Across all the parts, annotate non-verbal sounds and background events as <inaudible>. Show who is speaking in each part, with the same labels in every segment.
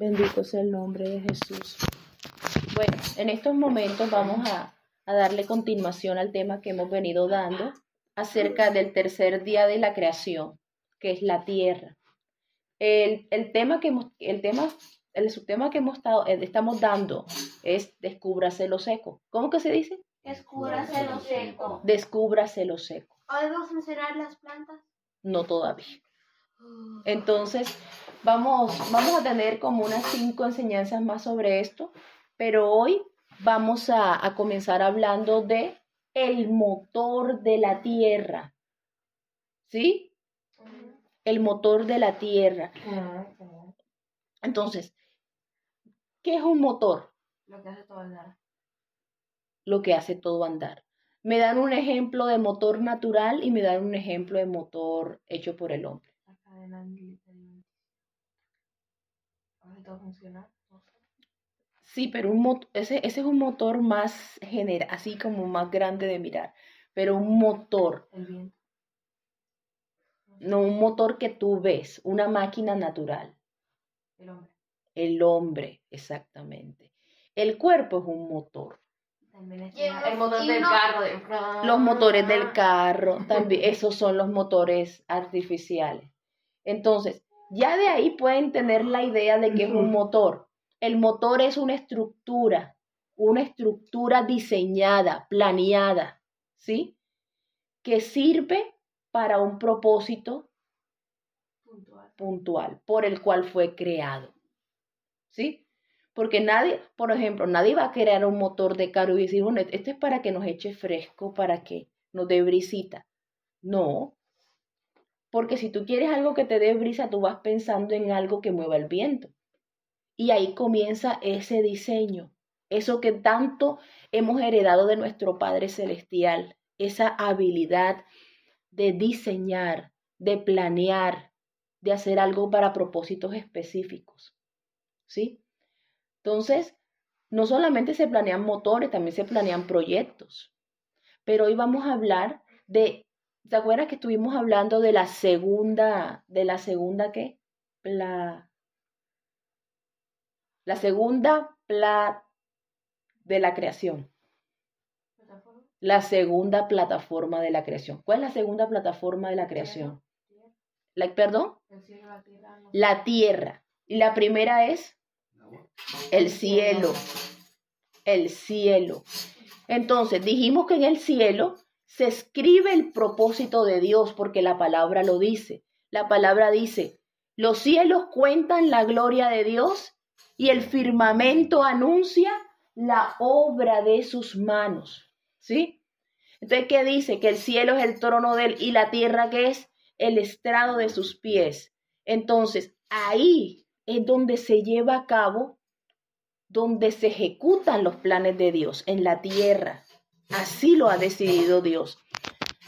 Speaker 1: Bendito sea el nombre de Jesús. Bueno, en estos momentos vamos a, darle continuación al tema que hemos venido dando acerca del tercer día de la creación, que es la tierra. El, tema que hemos, el tema, el subtema que hemos estado, eh, estamos dando es descúbrase lo seco. ¿Cómo que se dice?
Speaker 2: Descúbrase lo seco.
Speaker 1: Descúbrase lo seco.
Speaker 2: ¿Podemos mencionar las plantas?
Speaker 1: No todavía. Entonces, vamos, vamos a tener como unas cinco enseñanzas más sobre esto, pero hoy vamos a, a comenzar hablando de el motor de la Tierra. ¿Sí? El motor de la Tierra. Entonces, ¿qué es un motor?
Speaker 2: Lo que hace todo andar.
Speaker 1: Lo que hace todo andar. Me dan un ejemplo de motor natural y me dan un ejemplo de motor hecho por el hombre. Sí, pero un ese, ese es un motor más general, así como más grande de mirar. Pero un motor.
Speaker 2: El viento.
Speaker 1: No, un motor que tú ves, una máquina natural.
Speaker 2: El hombre.
Speaker 1: El hombre, exactamente. El cuerpo es un motor.
Speaker 2: el motor del carro.
Speaker 1: Los motores del carro, también, <laughs> esos son los motores artificiales. Entonces, ya de ahí pueden tener la idea de que es un motor. El motor es una estructura, una estructura diseñada, planeada, ¿sí? Que sirve para un propósito puntual, por el cual fue creado, ¿sí? Porque nadie, por ejemplo, nadie va a crear un motor de carro y decir, bueno, este es para que nos eche fresco, para que nos dé brisita. No, porque si tú quieres algo que te dé brisa, tú vas pensando en algo que mueva el viento. Y ahí comienza ese diseño, eso que tanto hemos heredado de nuestro Padre Celestial, esa habilidad de diseñar, de planear, de hacer algo para propósitos específicos. ¿Sí? Entonces, no solamente se planean motores, también se planean proyectos. Pero hoy vamos a hablar de, ¿te acuerdas que estuvimos hablando de la segunda, de la segunda qué? La, la segunda pla de la creación. La segunda plataforma de la creación. ¿Cuál es la segunda plataforma de la creación? La, ¿Perdón? La tierra. Y la primera es el cielo. El cielo. Entonces, dijimos que en el cielo se escribe el propósito de Dios porque la palabra lo dice. La palabra dice, los cielos cuentan la gloria de Dios y el firmamento anuncia la obra de sus manos. ¿Sí? Entonces, ¿qué dice? Que el cielo es el trono de él y la tierra que es el estrado de sus pies. Entonces, ahí es donde se lleva a cabo, donde se ejecutan los planes de Dios, en la tierra. Así lo ha decidido Dios.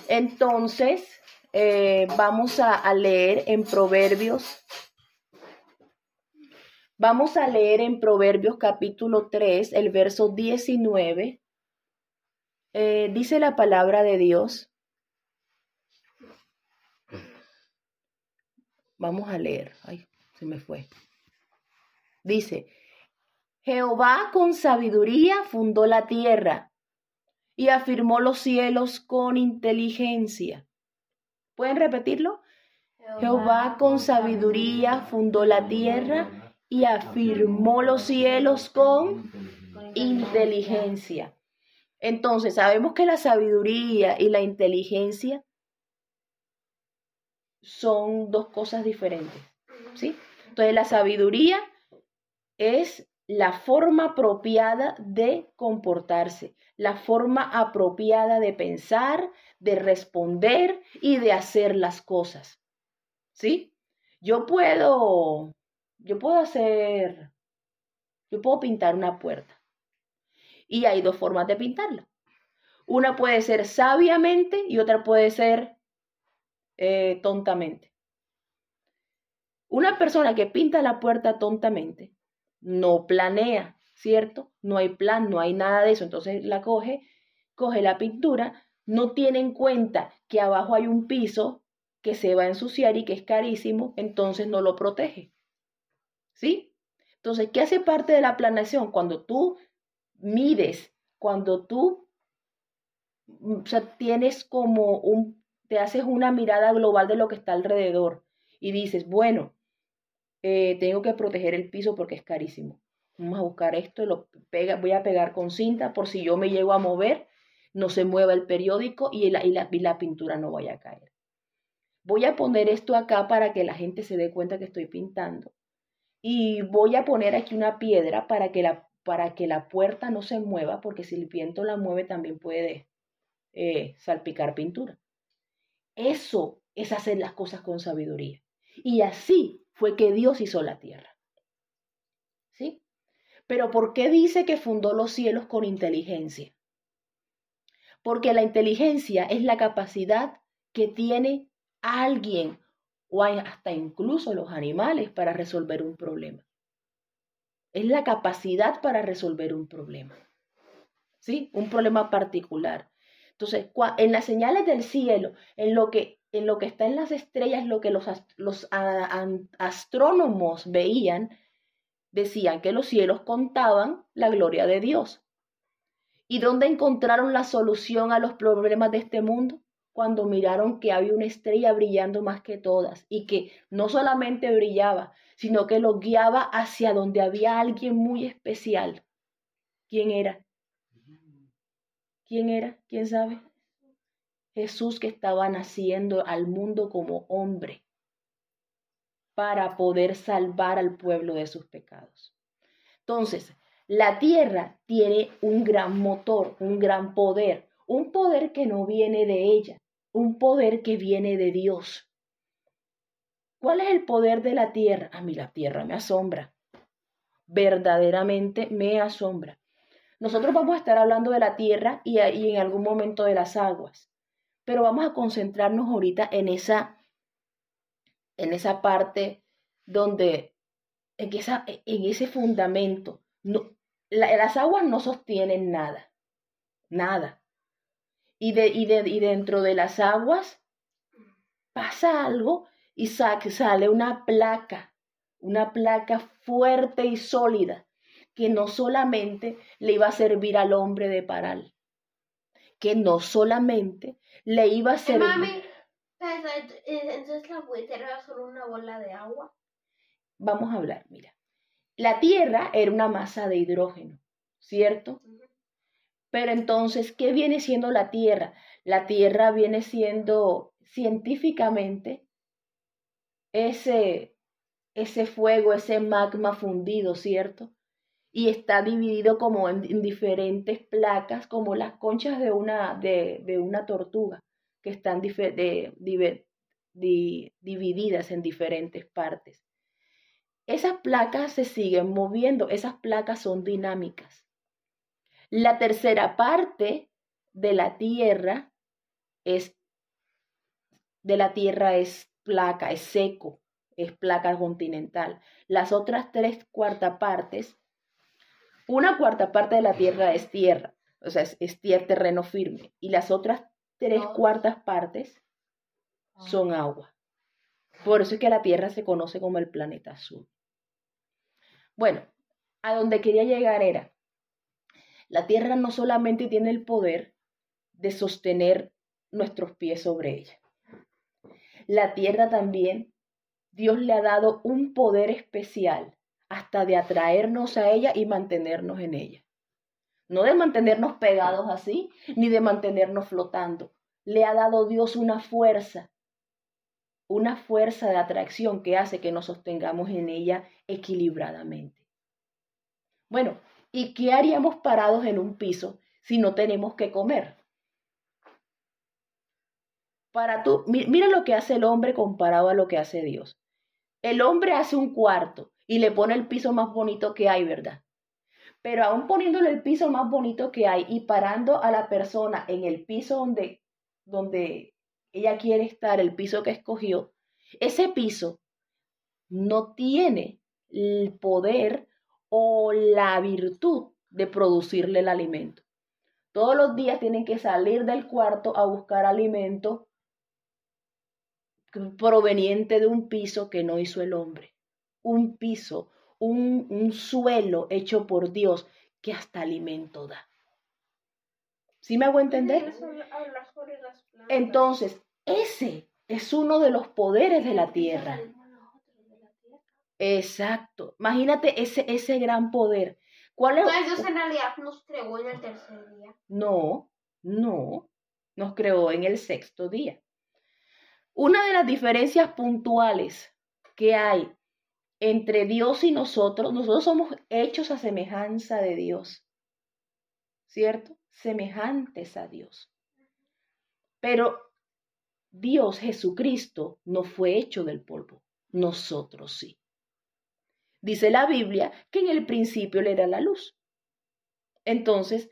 Speaker 1: Entonces, eh, vamos a, leer en Proverbios Vamos a leer en Proverbios capítulo 3, el verso 19. Eh, dice la palabra de Dios. Vamos a leer. Ay, se me fue. Dice, Jehová con sabiduría fundó la tierra y afirmó los cielos con inteligencia. ¿Pueden repetirlo? Jehová con sabiduría fundó la tierra y afirmó los cielos con inteligencia. Entonces, sabemos que la sabiduría y la inteligencia son dos cosas diferentes, ¿sí? Entonces, la sabiduría es la forma apropiada de comportarse, la forma apropiada de pensar, de responder y de hacer las cosas, ¿sí? Yo puedo yo puedo hacer, yo puedo pintar una puerta. Y hay dos formas de pintarla. Una puede ser sabiamente y otra puede ser eh, tontamente. Una persona que pinta la puerta tontamente no planea, ¿cierto? No hay plan, no hay nada de eso. Entonces la coge, coge la pintura, no tiene en cuenta que abajo hay un piso que se va a ensuciar y que es carísimo, entonces no lo protege. ¿Sí? Entonces, ¿qué hace parte de la planeación? Cuando tú mides, cuando tú o sea, tienes como un, te haces una mirada global de lo que está alrededor y dices, bueno, eh, tengo que proteger el piso porque es carísimo. Vamos a buscar esto, lo pega, voy a pegar con cinta por si yo me llego a mover, no se mueva el periódico y la, y la, y la pintura no vaya a caer. Voy a poner esto acá para que la gente se dé cuenta que estoy pintando. Y voy a poner aquí una piedra para que la, para que la puerta no se mueva, porque si el viento la mueve también puede eh, salpicar pintura. Eso es hacer las cosas con sabiduría. Y así fue que Dios hizo la tierra. ¿Sí? Pero ¿por qué dice que fundó los cielos con inteligencia? Porque la inteligencia es la capacidad que tiene alguien o hasta incluso los animales para resolver un problema. Es la capacidad para resolver un problema. ¿Sí? Un problema particular. Entonces, en las señales del cielo, en lo que, en lo que está en las estrellas, lo que los, los astrónomos veían, decían que los cielos contaban la gloria de Dios. ¿Y dónde encontraron la solución a los problemas de este mundo? Cuando miraron que había una estrella brillando más que todas y que no solamente brillaba, sino que los guiaba hacia donde había alguien muy especial. ¿Quién era? ¿Quién era? ¿Quién sabe? Jesús que estaba naciendo al mundo como hombre para poder salvar al pueblo de sus pecados. Entonces, la tierra tiene un gran motor, un gran poder, un poder que no viene de ella, un poder que viene de Dios. ¿Cuál es el poder de la tierra? A mí la tierra me asombra, verdaderamente me asombra. Nosotros vamos a estar hablando de la tierra y, en algún momento de las aguas, pero vamos a concentrarnos ahorita en esa, en esa parte donde, en, en ese fundamento, las aguas no sostienen nada, nada. Y, de, y, de, y dentro de las aguas pasa algo y sale una placa, una placa fuerte y sólida que no solamente le iba a servir al hombre de Paral, que no solamente le iba a servir... Mami,
Speaker 2: entonces la tierra era solo una bola de agua.
Speaker 1: Vamos a hablar, mira. La Tierra era una masa de hidrógeno, ¿cierto? Pero entonces, ¿qué viene siendo la Tierra? La Tierra viene siendo científicamente ese, ese fuego, ese magma fundido, ¿cierto? Y está dividido como en, diferentes placas, como las conchas de una, de, una tortuga, que están de, divididas en diferentes partes. Esas placas se siguen moviendo, esas placas son dinámicas. La tercera parte de la Tierra es de la Tierra es placa, es seco, es placa continental. Las otras tres cuartas partes una cuarta parte de la tierra es tierra, o sea, es, tierra, terreno firme, y las otras tres cuartas partes ah. son agua. Por eso es que la tierra se conoce como el planeta azul. Bueno, a donde quería llegar era, la tierra no solamente tiene el poder de sostener nuestros pies sobre ella, la tierra también, Dios le ha dado un poder especial hasta de atraernos a ella y mantenernos en ella. No de mantenernos pegados así, ni de mantenernos flotando. Le ha dado Dios una fuerza, una fuerza de atracción que hace que nos sostengamos en ella equilibradamente. Bueno, ¿y qué haríamos parados en un piso si no tenemos que comer? Para tú, mira lo que hace el hombre comparado a lo que hace Dios. El hombre hace un cuarto y le pone el piso más bonito que hay, ¿verdad? Pero aún poniéndole el piso más bonito que hay y parando a la persona en el piso donde, donde ella quiere estar, el piso que escogió, ese piso no tiene el poder o la virtud de producirle el alimento. Todos los días tienen que salir del cuarto a buscar alimento proveniente de un piso que no hizo el hombre un piso, un, un suelo hecho por Dios que hasta alimento da. ¿Sí me hago entender? Entonces, ese es uno de los poderes de la tierra. Exacto. Imagínate ese, ese gran poder.
Speaker 2: ¿Cuál es? Dios en realidad nos creó en el tercer día.
Speaker 1: No, no. Nos creó en el sexto día. Una de las diferencias puntuales que hay entre Dios y nosotros, nosotros somos hechos a semejanza de Dios. ¿Cierto? Semejantes a Dios. Pero Dios Jesucristo no fue hecho del polvo, nosotros sí. Dice la Biblia que en el principio le era la luz. Entonces,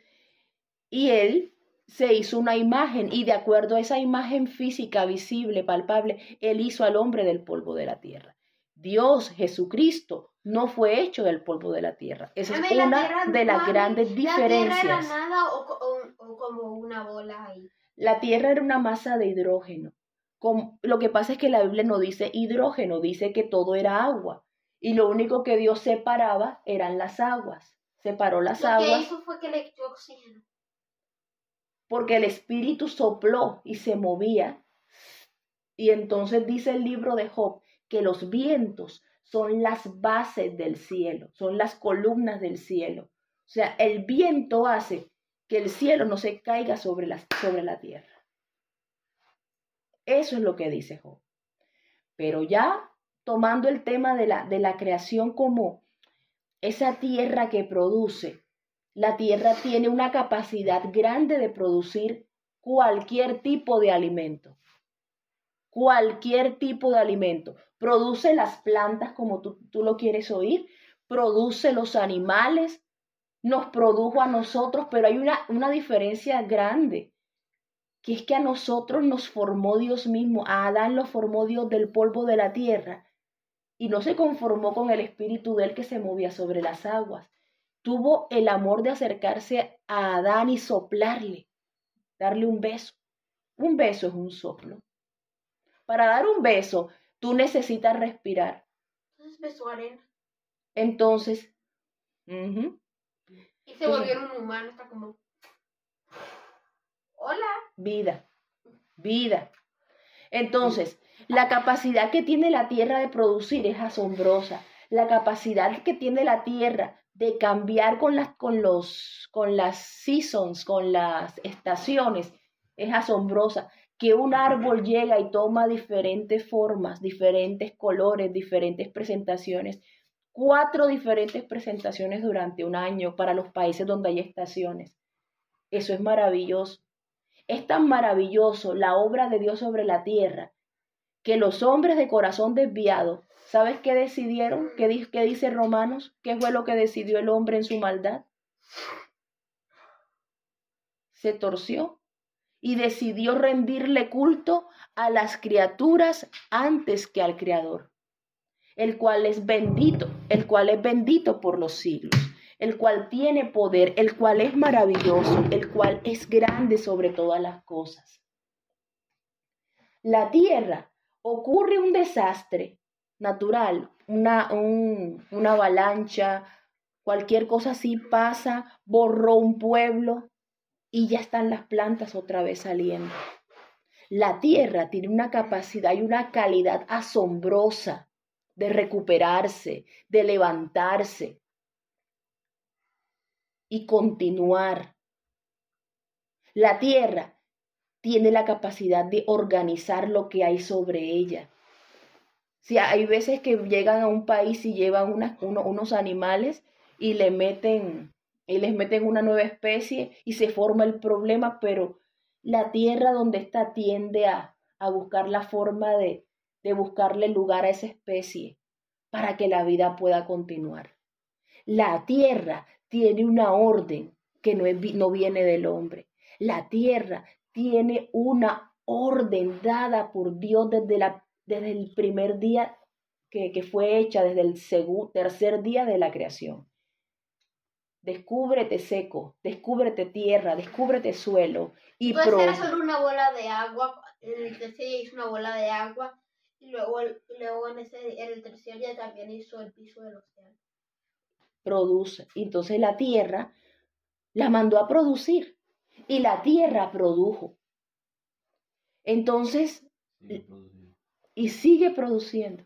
Speaker 1: y él se hizo una imagen y de acuerdo a esa imagen física, visible, palpable, él hizo al hombre del polvo de la tierra. Dios, Jesucristo, no fue hecho del polvo de la tierra. Esa es una de las grandes diferencias. ¿La tierra
Speaker 2: era nada o, como una bola ahí?
Speaker 1: La tierra era una masa de hidrógeno. lo que pasa es que la Biblia no dice hidrógeno, dice que todo era agua. Y lo único que Dios separaba eran las aguas. Separó las aguas. Lo que
Speaker 2: hizo fue que le echó oxígeno.
Speaker 1: Porque el Espíritu sopló y se movía. Y entonces dice el libro de Job que los vientos son las bases del cielo, son las columnas del cielo. O sea, el viento hace que el cielo no se caiga sobre la, sobre la tierra. Eso es lo que dice Job. Pero ya tomando el tema de la, de la creación como esa tierra que produce, la tierra tiene una capacidad grande de producir cualquier tipo de alimento. Cualquier tipo de alimento. Produce las plantas como tú, tú lo quieres oír, produce los animales, nos produjo a nosotros, pero hay una, una diferencia grande, que es que a nosotros nos formó Dios mismo, a Adán lo formó Dios del polvo de la tierra, y no se conformó con el espíritu de él que se movía sobre las aguas. Tuvo el amor de acercarse a Adán y soplarle, darle un beso. Un beso es un soplo. Para dar un beso, tú necesitas respirar.
Speaker 2: Entonces besó arena.
Speaker 1: Entonces,
Speaker 2: y se volvieron humanos, está como. Hola.
Speaker 1: Vida. Vida. Entonces, la capacidad que tiene la tierra de producir es asombrosa. La capacidad que tiene la tierra de cambiar con las, con los, con las seasons, con las estaciones, es asombrosa. Que un árbol llega y toma diferentes formas, diferentes colores, diferentes presentaciones cuatro diferentes presentaciones durante un año para los países donde hay estaciones. Eso es maravilloso. Es tan maravilloso la obra de Dios sobre la tierra que los hombres de corazón desviado, ¿sabes qué decidieron? ¿Qué, dice Romanos? ¿Qué fue lo que decidió el hombre en su maldad? Se torció y decidió rendirle culto a las criaturas antes que al Creador el cual es bendito, el cual es bendito por los siglos, el cual tiene poder, el cual es maravilloso, el cual es grande sobre todas las cosas. La tierra ocurre un desastre natural, una, una avalancha, cualquier cosa así pasa, borró un pueblo y ya están las plantas otra vez saliendo. La tierra tiene una capacidad y una calidad asombrosa de recuperarse, de levantarse y continuar. La tierra tiene la capacidad de organizar lo que hay sobre ella. Si hay veces que llegan a un país y llevan unos animales y le meten y les meten una nueva especie y se forma el problema, pero la tierra donde está tiende a, a buscar la forma de, de buscarle lugar a esa especie para que la vida pueda continuar. La tierra tiene una orden que no, no viene del hombre. La tierra tiene una orden dada por Dios desde, la, desde el primer día que, que fue hecha, desde el segundo, tercer día de la creación. Descúbrete seco, descúbrete tierra, descúbrete suelo y
Speaker 2: Puede ser solo una bola de agua, el tercer día hizo una bola de agua y luego, luego en, ese, en el tercer día también hizo el piso del océano.
Speaker 1: produce. Entonces la tierra la mandó a producir y la tierra produjo. Entonces, y sigue produciendo.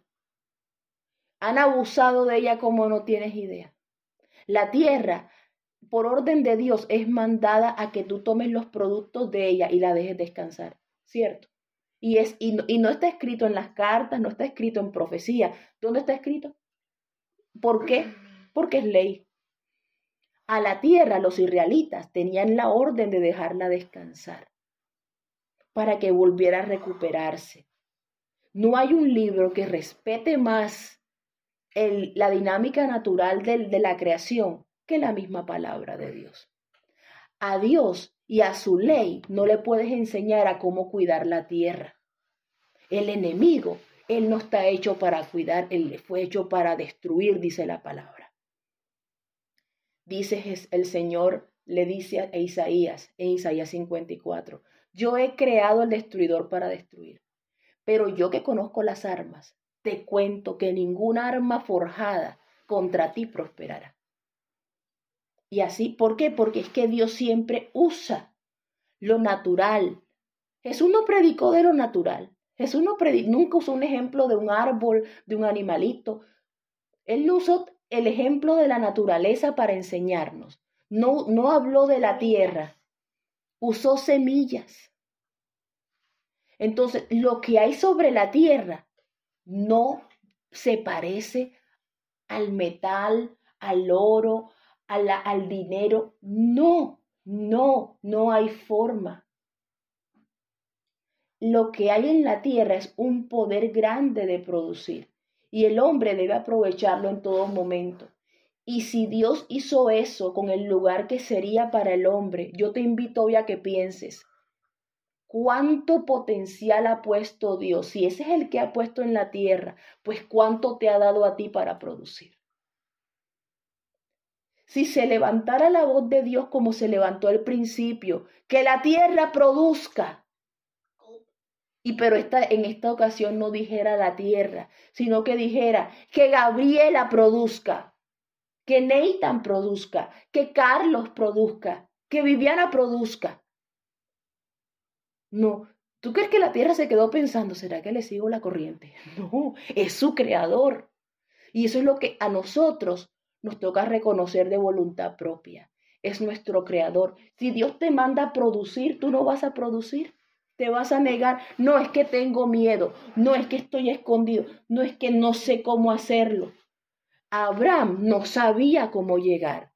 Speaker 1: Han abusado de ella como no tienes idea. La tierra, por orden de Dios, es mandada a que tú tomes los productos de ella y la dejes descansar, ¿cierto? Y, es, y, no, y no está escrito en las cartas, no está escrito en profecía. ¿Dónde está escrito? ¿Por qué? Porque es ley. A la tierra los israelitas tenían la orden de dejarla descansar para que volviera a recuperarse. No hay un libro que respete más la dinámica natural de, de la creación que la misma palabra de Dios. A Dios y a su ley no le puedes enseñar a cómo cuidar la tierra. El enemigo, él no está hecho para cuidar, él fue hecho para destruir, dice la palabra. Dice el Señor, le dice a Isaías, en Isaías 54, yo he creado el destruidor para destruir, pero yo que conozco las armas, te cuento que ninguna arma forjada contra ti prosperará. Y así, ¿por qué? Porque es que Dios siempre usa lo natural. Jesús no predicó de lo natural. Jesús no nunca usó un ejemplo de un árbol, de un animalito. Él usó el ejemplo de la naturaleza para enseñarnos. No, no habló de la tierra, usó semillas. Entonces, lo que hay sobre la tierra no se parece al metal, al oro, al dinero. No, no, no hay forma. Lo que hay en la tierra es un poder grande de producir y el hombre debe aprovecharlo en todo momento. Y si Dios hizo eso con el lugar que sería para el hombre, yo te invito hoy a que pienses, ¿cuánto potencial ha puesto Dios? Si ese es el que ha puesto en la tierra, pues ¿cuánto te ha dado a ti para producir? Si se levantara la voz de Dios como se levantó al principio, que la tierra produzca, y pero esta, en esta ocasión no dijera la tierra, sino que dijera que Gabriela produzca, que Nathan produzca, que Carlos produzca, que Viviana produzca. No, ¿tú crees que la tierra se quedó pensando, ¿será que le sigo la corriente? <laughs> No, es su creador. Y eso es lo que a nosotros nos toca reconocer de voluntad propia. Es nuestro creador. Si Dios te manda a producir, tú no vas a producir. Te vas a negar. No es que tengo miedo. No es que estoy escondido. No es que no sé cómo hacerlo. Abraham no sabía cómo llegar.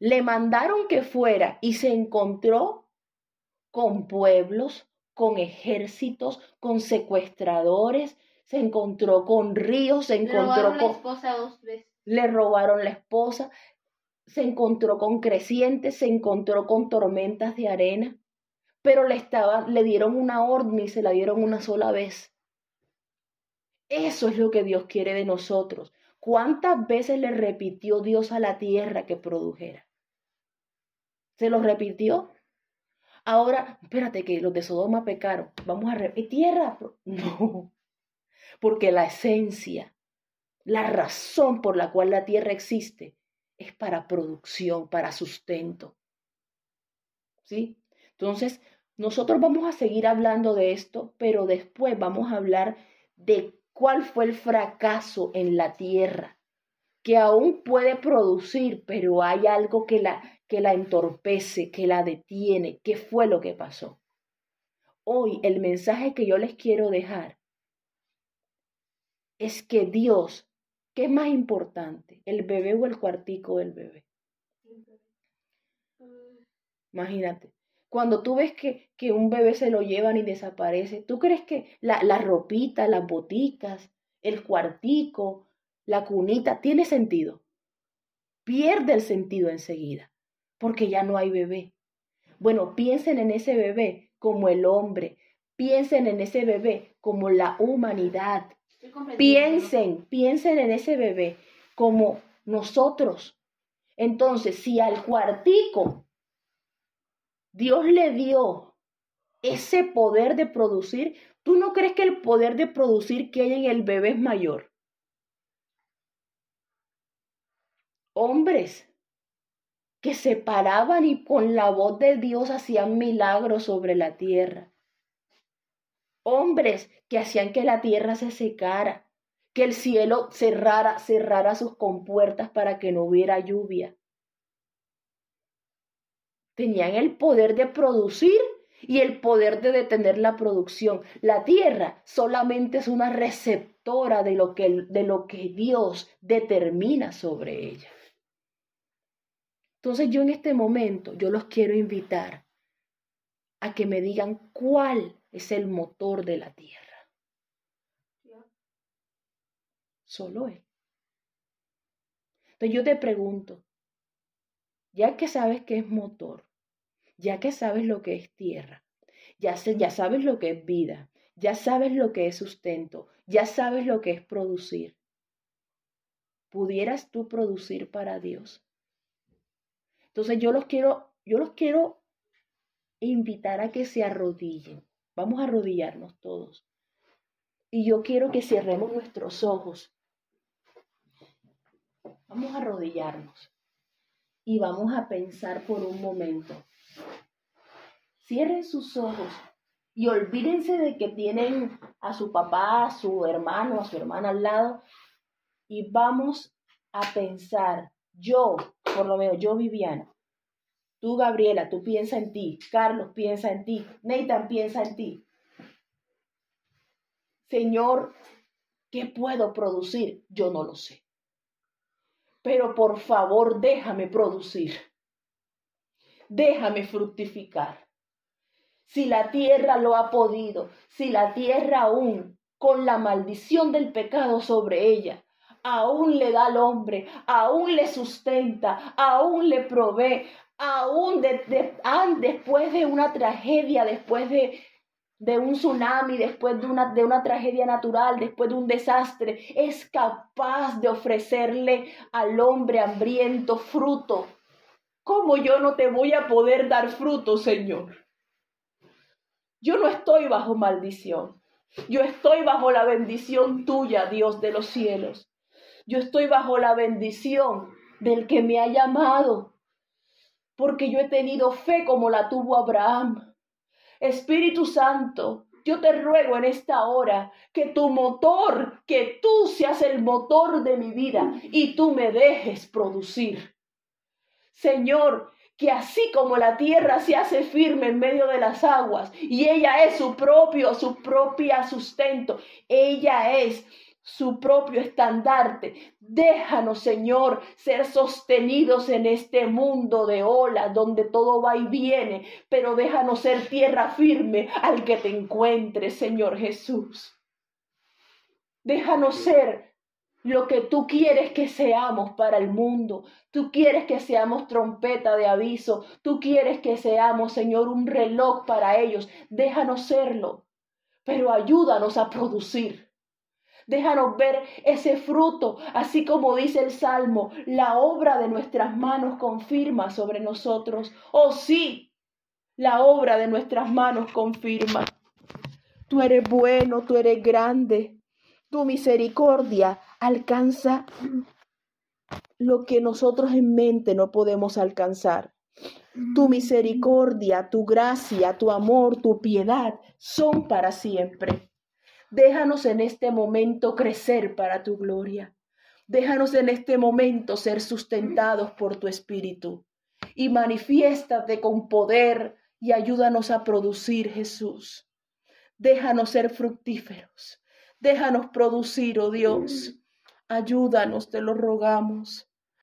Speaker 1: Le mandaron que fuera y se encontró con pueblos, con ejércitos, con secuestradores, se encontró con ríos, se encontró con...
Speaker 2: esposa dos veces.
Speaker 1: Le robaron la esposa, se encontró con crecientes, se encontró con tormentas de arena, pero le, estaba, le dieron una orden y se la dieron una sola vez. Eso es lo que Dios quiere de nosotros. ¿Cuántas veces le repitió Dios a la tierra que produjera? ¿Se lo repitió? Ahora, espérate que los de Sodoma pecaron. Vamos a repetir tierra. <laughs> No, porque la esencia, la razón por la cual la tierra existe es para producción, para sustento. ¿Sí? Entonces, nosotros vamos a seguir hablando de esto, pero después vamos a hablar de ¿Cuál fue el fracaso en la tierra? Que aún puede producir, pero hay algo que la, que la entorpece, que la detiene. ¿Qué fue lo que pasó? Hoy el mensaje que yo les quiero dejar es que Dios, ¿qué es más importante? ¿El bebé o el cuartico del bebé? Imagínate, cuando tú ves que, que un bebé se lo llevan y desaparece, ¿tú crees que la, la ropita, las boticas, el cuartico, la cunita, tiene sentido? Pierde el sentido enseguida, porque ya no hay bebé. Bueno, piensen en ese bebé como el hombre, piensen en ese bebé como la humanidad. Piensen, piensen en ese bebé como nosotros. Entonces, si al cuartico Dios le dio ese poder de producir. ¿Tú no crees que el poder de producir que hay en el bebé es mayor? hombres que se paraban y con la voz de Dios hacían milagros sobre la tierra. Hombres que hacían que la tierra se secara, que el cielo cerrara, cerrara sus compuertas para que no hubiera lluvia. Tenían el poder de producir y el poder de detener la producción. La tierra solamente es una receptora de lo que, de lo que Dios determina sobre ella. Entonces yo en este momento, yo los quiero invitar a que me digan cuál es el motor de la tierra. Solo Él. Entonces yo te pregunto, ya que sabes que es motor, ya que sabes lo que es tierra, ya, ya sabes lo que es vida, ya sabes lo que es sustento, ya sabes lo que es producir. ¿Pudieras tú producir para Dios? Entonces yo los quiero, yo los quiero invitar a que se arrodillen. Vamos a arrodillarnos todos. Y yo quiero que cerremos nuestros ojos. Vamos a arrodillarnos. Y vamos a pensar por un momento. Cierren sus ojos y olvídense de que tienen a su papá, a su hermano, a su hermana al lado. Y vamos a pensar, yo, por lo menos yo, Viviana, tú, Gabriela, tú piensa en ti, Carlos piensa en ti, Nathan piensa en ti. Señor, ¿qué puedo producir? Yo no lo sé. Pero por favor, déjame producir. Déjame fructificar si la tierra lo ha podido, si la tierra aún, con la maldición del pecado sobre ella, aún le da al hombre, aún le sustenta, aún le provee, aún después de una tragedia, después de, de un tsunami, después de una, de una tragedia natural, después de un desastre, es capaz de ofrecerle al hombre hambriento fruto. ¿Cómo yo no te voy a poder dar fruto, Señor? Yo no estoy bajo maldición. Yo estoy bajo la bendición tuya, Dios de los cielos. Yo estoy bajo la bendición del que me ha llamado, porque yo he tenido fe como la tuvo Abraham. Espíritu Santo, yo te ruego en esta hora que tu motor, que tú seas el motor de mi vida y tú me dejes producir. Señor, que así como la tierra se hace firme en medio de las aguas y ella es su propio, su propia sustento, ella es su propio estandarte. Déjanos, Señor, ser sostenidos en este mundo de olas donde todo va y viene, pero déjanos ser tierra firme al que te encuentres, Señor Jesús. Déjanos ser lo que tú quieres que seamos para el mundo. Tú quieres que seamos trompeta de aviso. Tú quieres que seamos, Señor, un reloj para ellos. Déjanos serlo, pero ayúdanos a producir. Déjanos ver ese fruto, así como dice el Salmo, la obra de nuestras manos confirma sobre nosotros. Oh sí, la obra de nuestras manos confirma. Tú eres bueno, tú eres grande. Tu misericordia alcanza lo que nosotros en mente no podemos alcanzar. Tu misericordia, tu gracia, tu amor, tu piedad son para siempre. Déjanos en este momento crecer para tu gloria. Déjanos en este momento ser sustentados por tu espíritu. Y manifiéstate con poder y ayúdanos a producir, Jesús. Déjanos ser fructíferos. Déjanos producir, oh Dios. Ayúdanos, te lo rogamos.